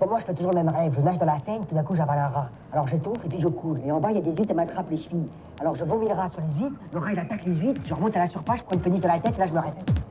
moment, je fais toujours le même rêve. Je nage dans la Seine, tout d'un coup, j'avale un rat. Alors j'étouffe et puis je coule. Et en bas, il y a des huîtres, elles m'attrapent les chevilles. Alors je vomis le rat sur les huîtres, le rat, il attaque les huîtres, je remonte à la surface, je prends une péniche de la tête, et là, je me réveille.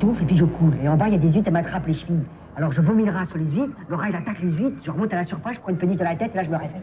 Et puis je coule. Et en bas, il y a des huîtres, elles m'attrapent les chevilles. Alors je vomis le rat sur les huîtres, le rat, il attaque les huîtres, je remonte à la surface, je prends une péniche de la tête, et là, je me réveille.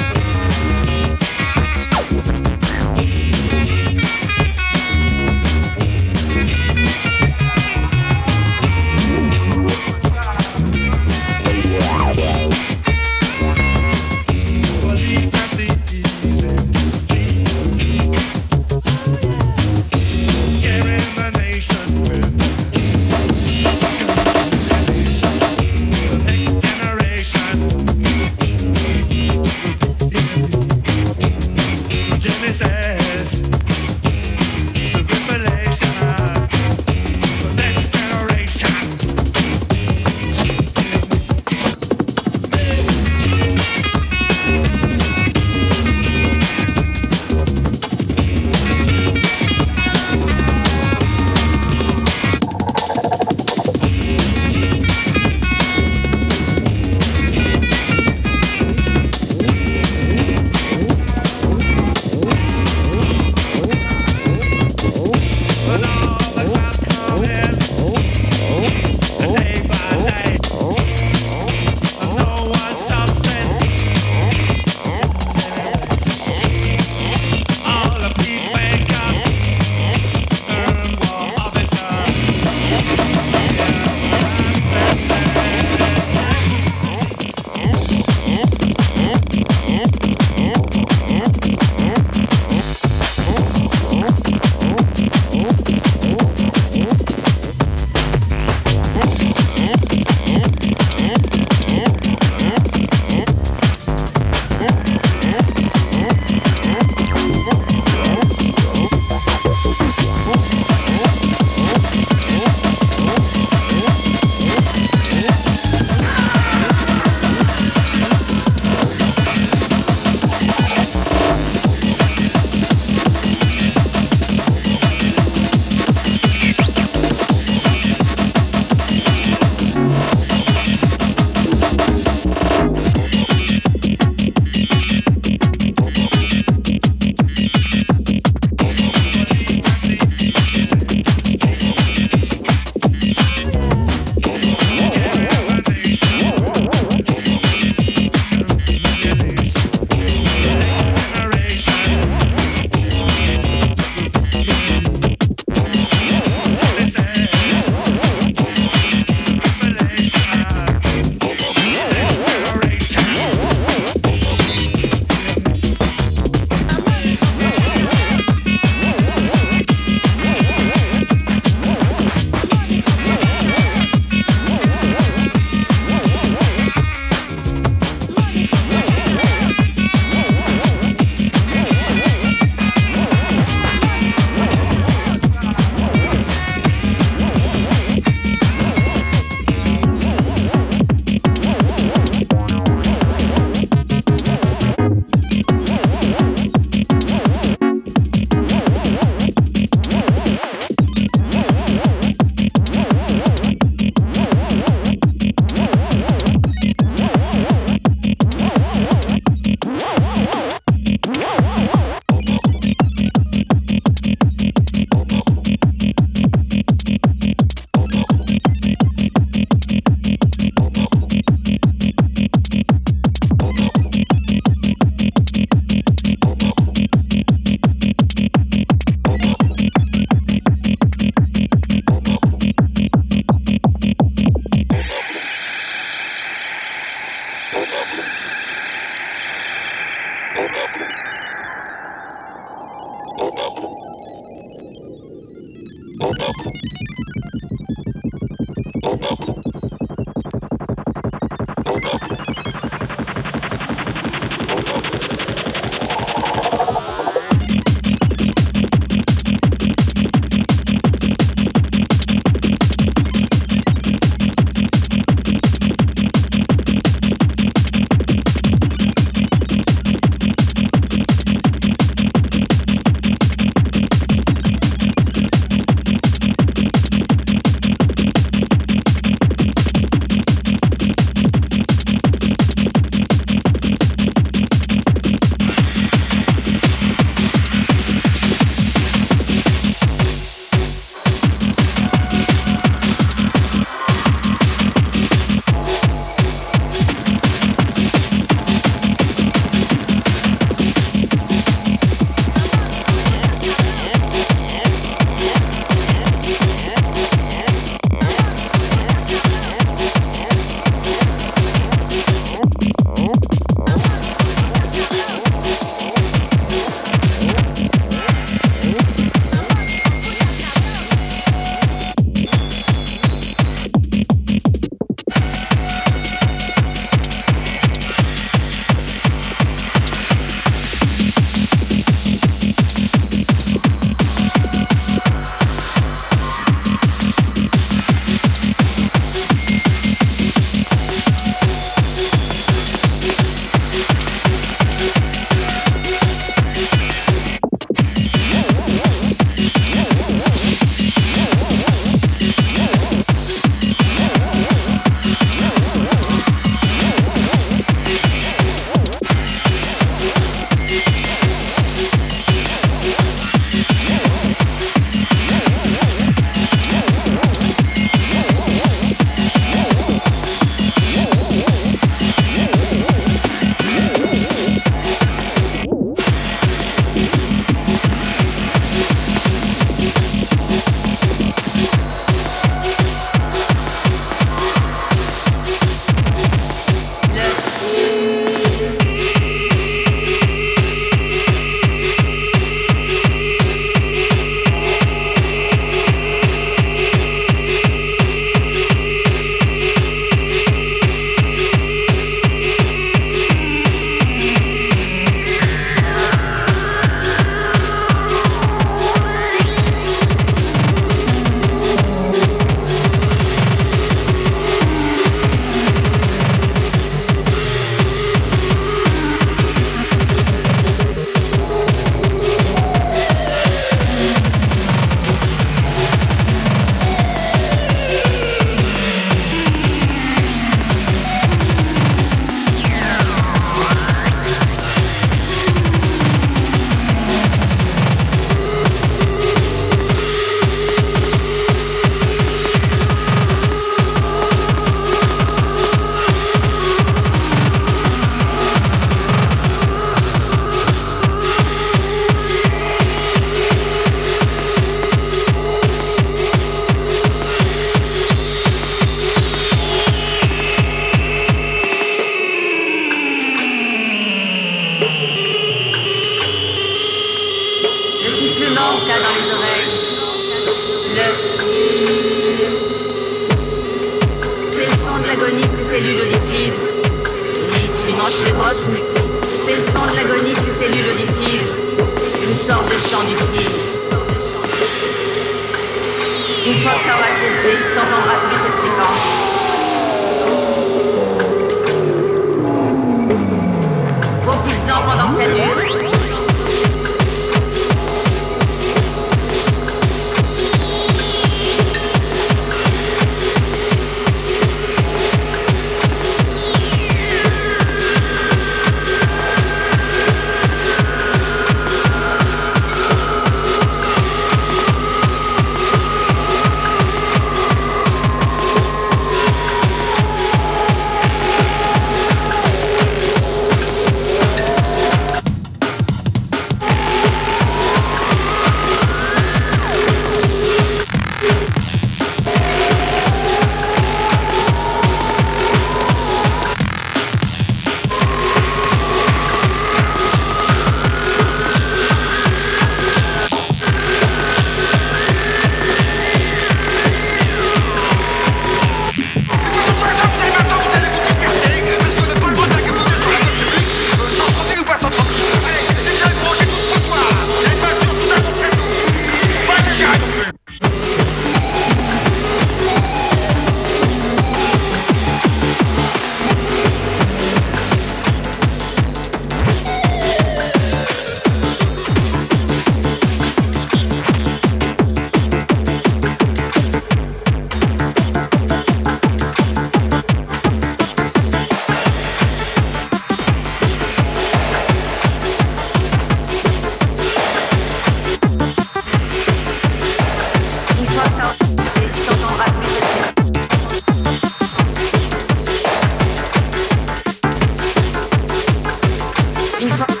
He's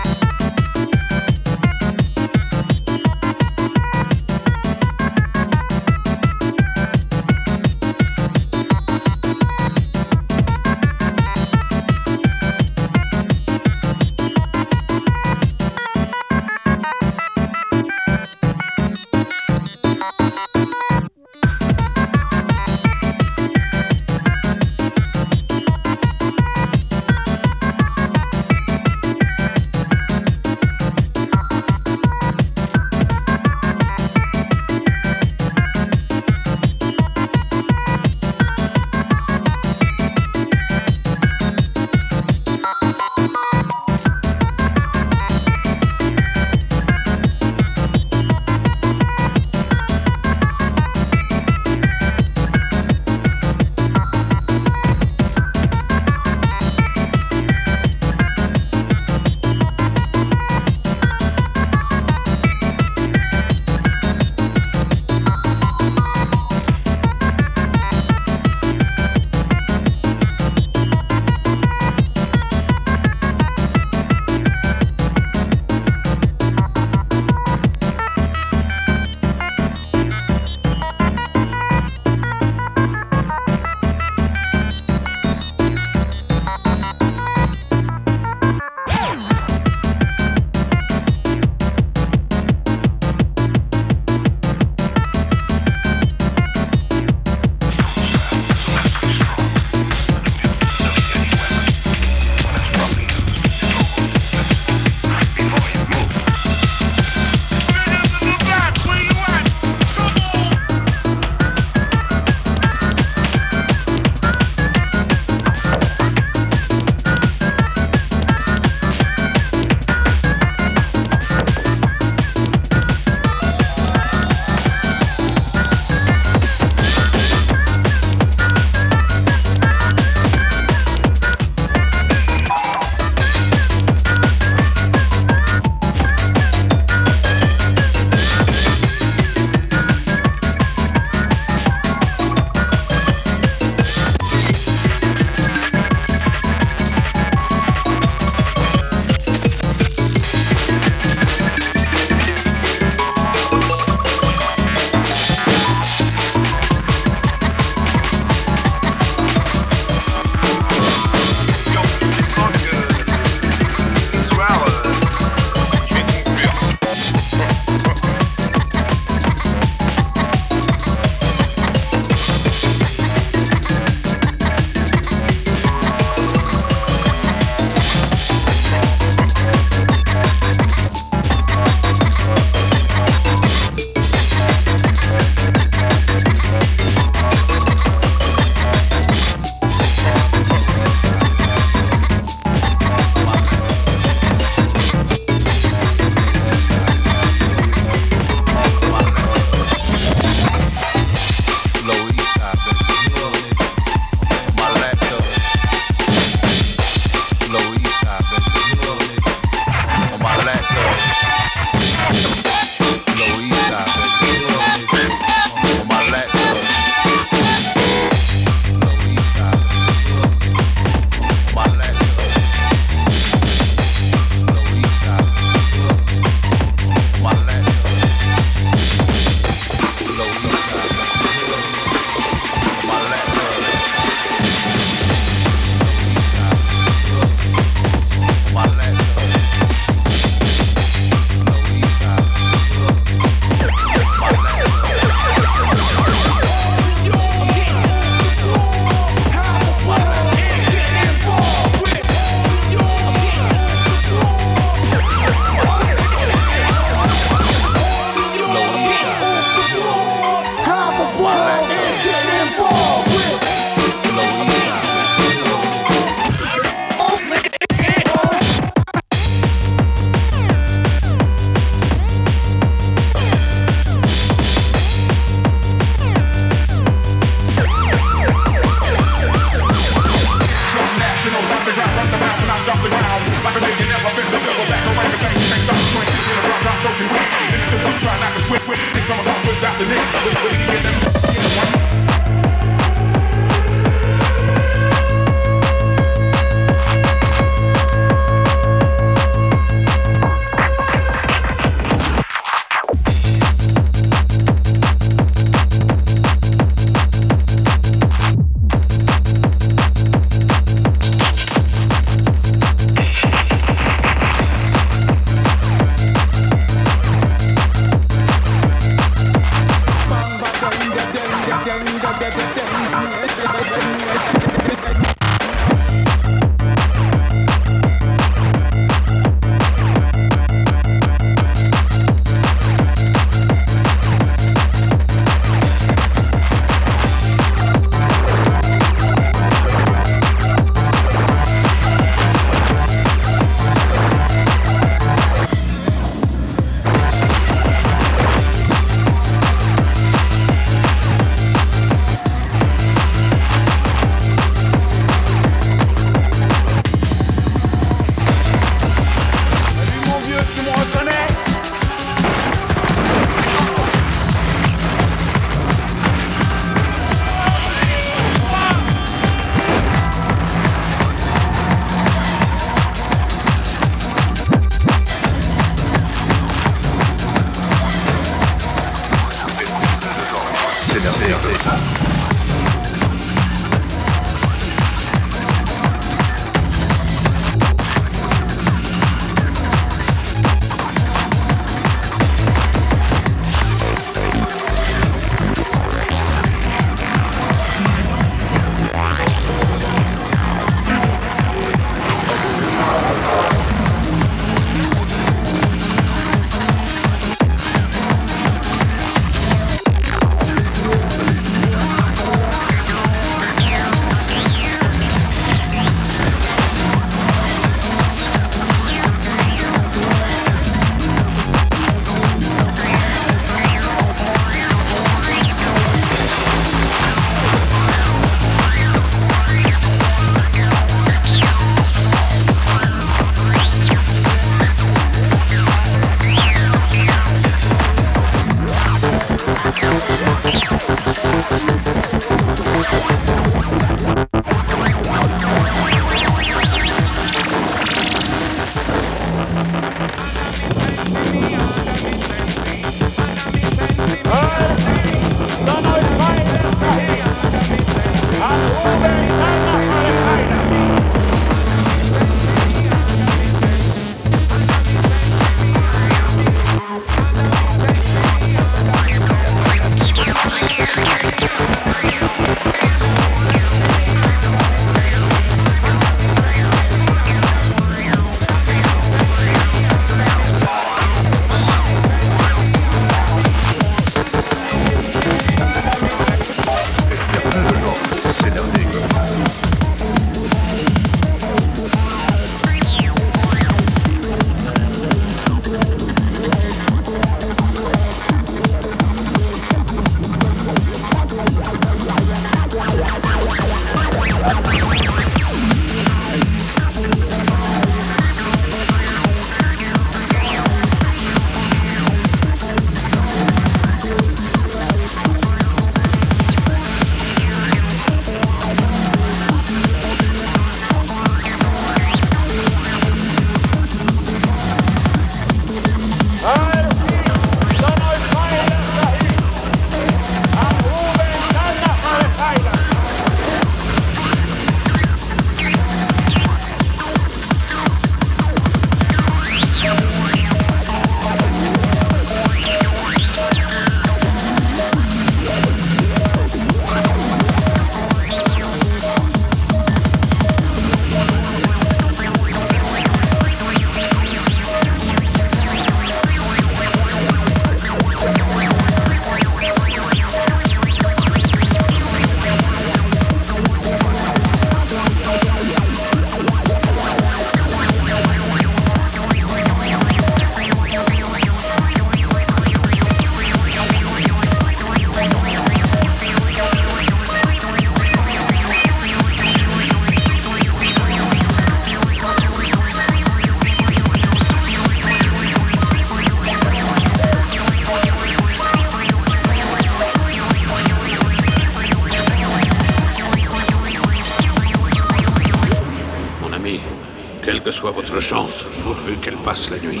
que soit votre chance, pourvu qu'elle passe la nuit.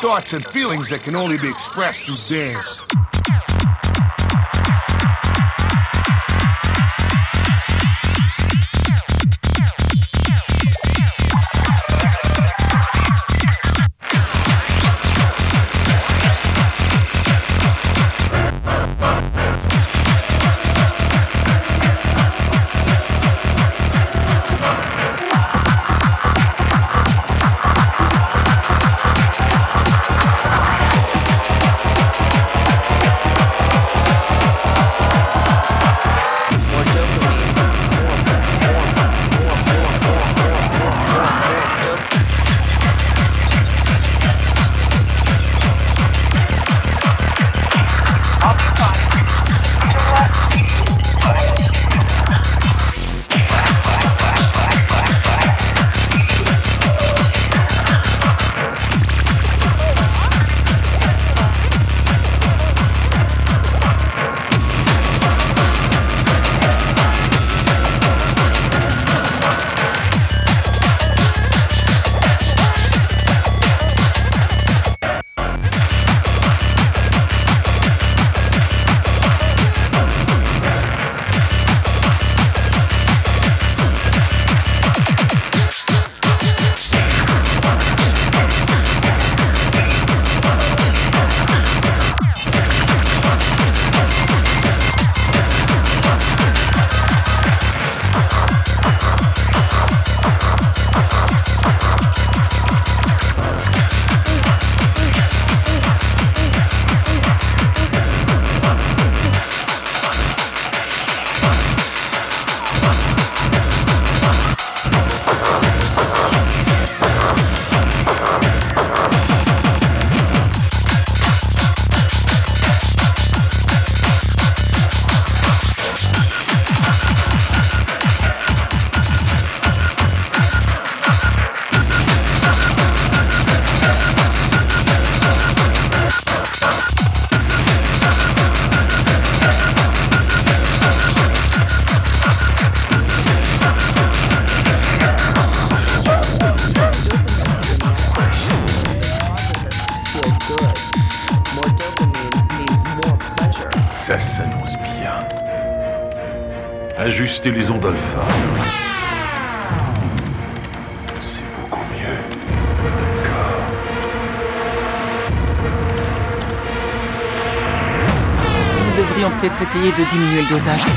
Thoughts and feelings that can only be expressed through dance. Dosage.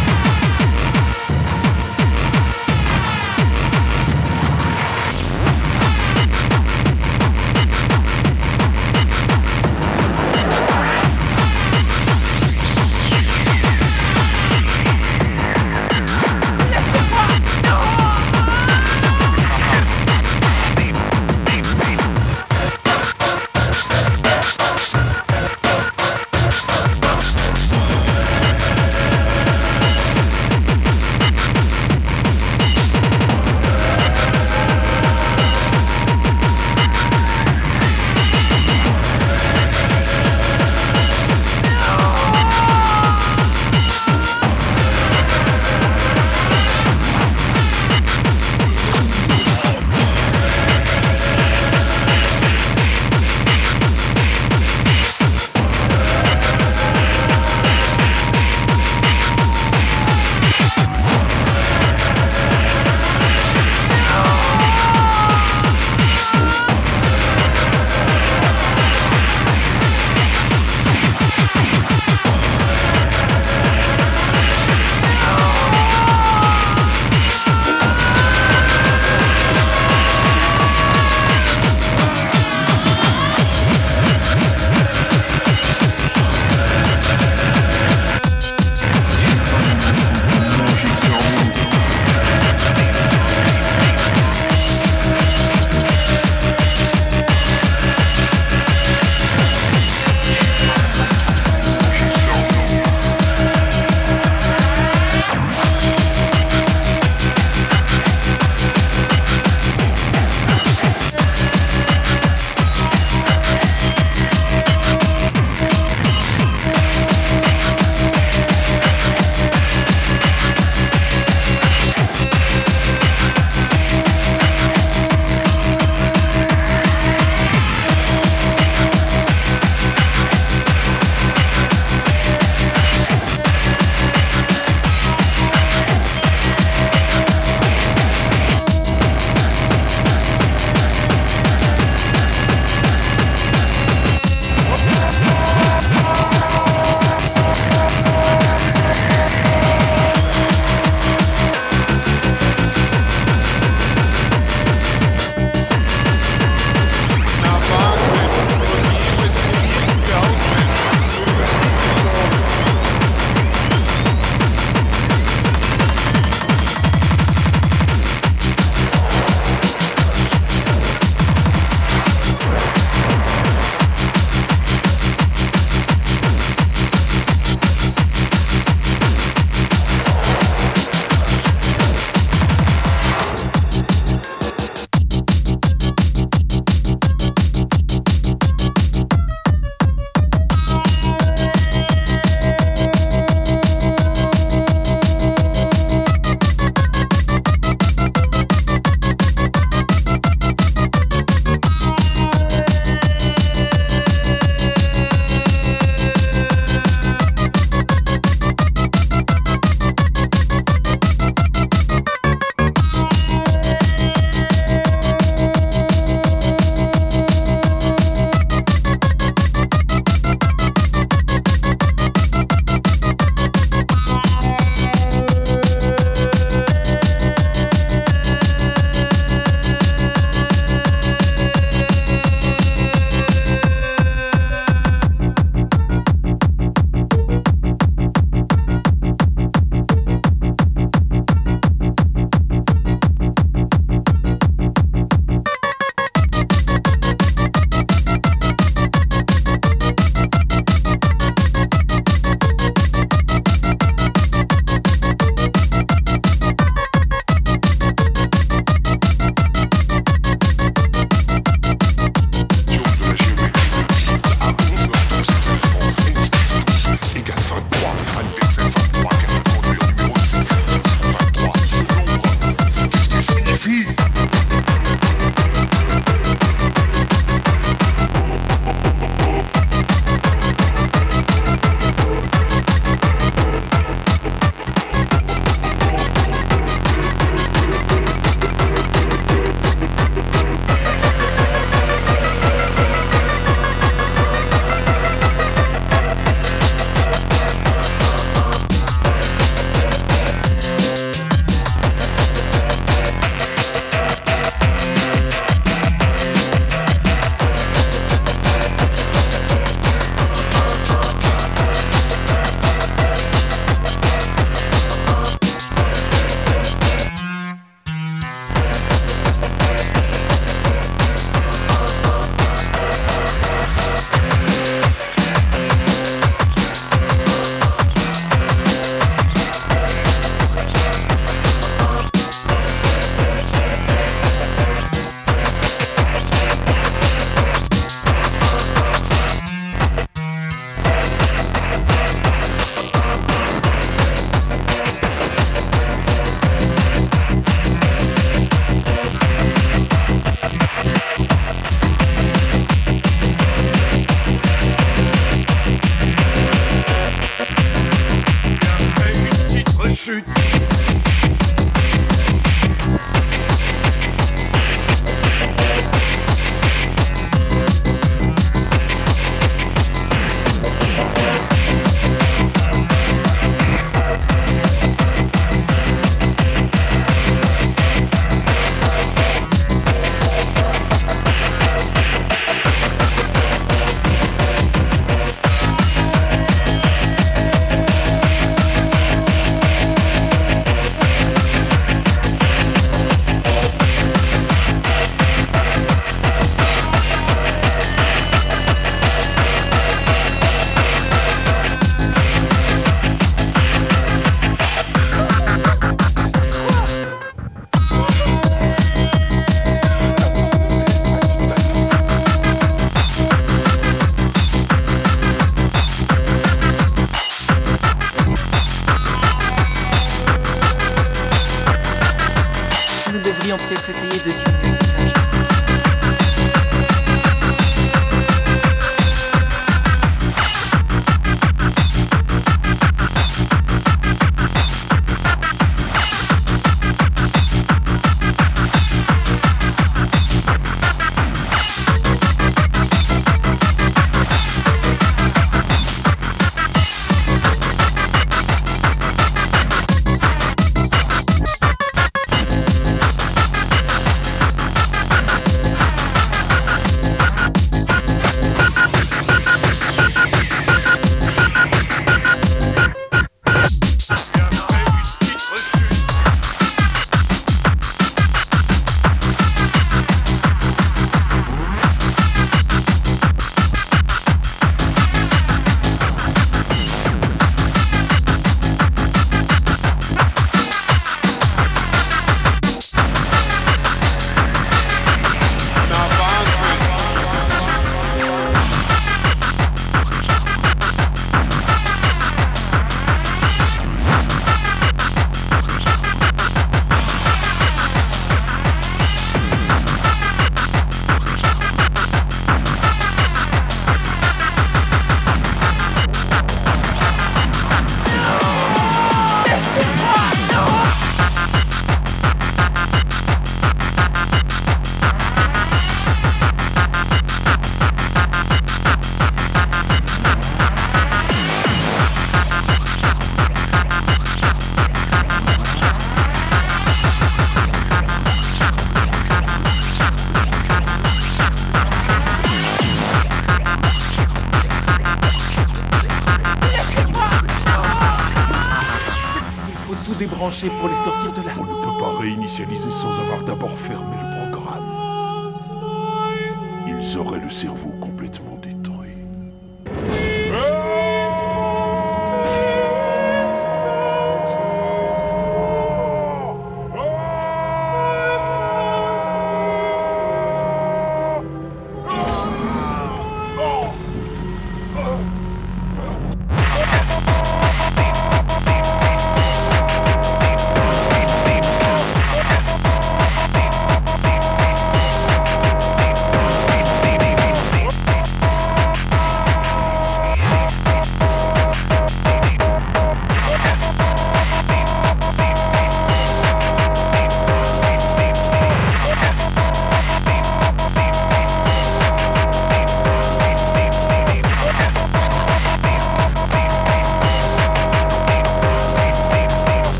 pour les sortir de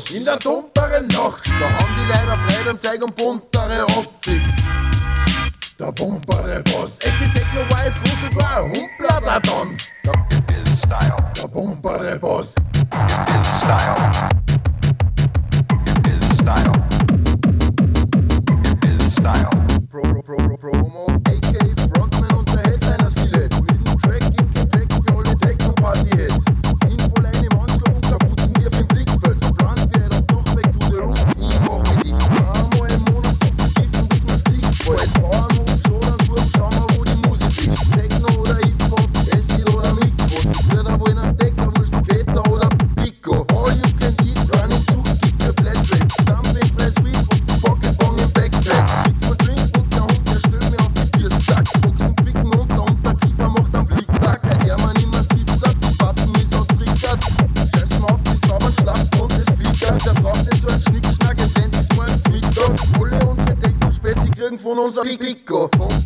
Schloss. In der dumperen Nacht, da haben die Leider Freude und buntere Optik. Der bumpere Boss, Exit Techno Wild, Fuß und Wow, Humpla da Tanz. Der bumpere Boss, Style. Style. usa pico.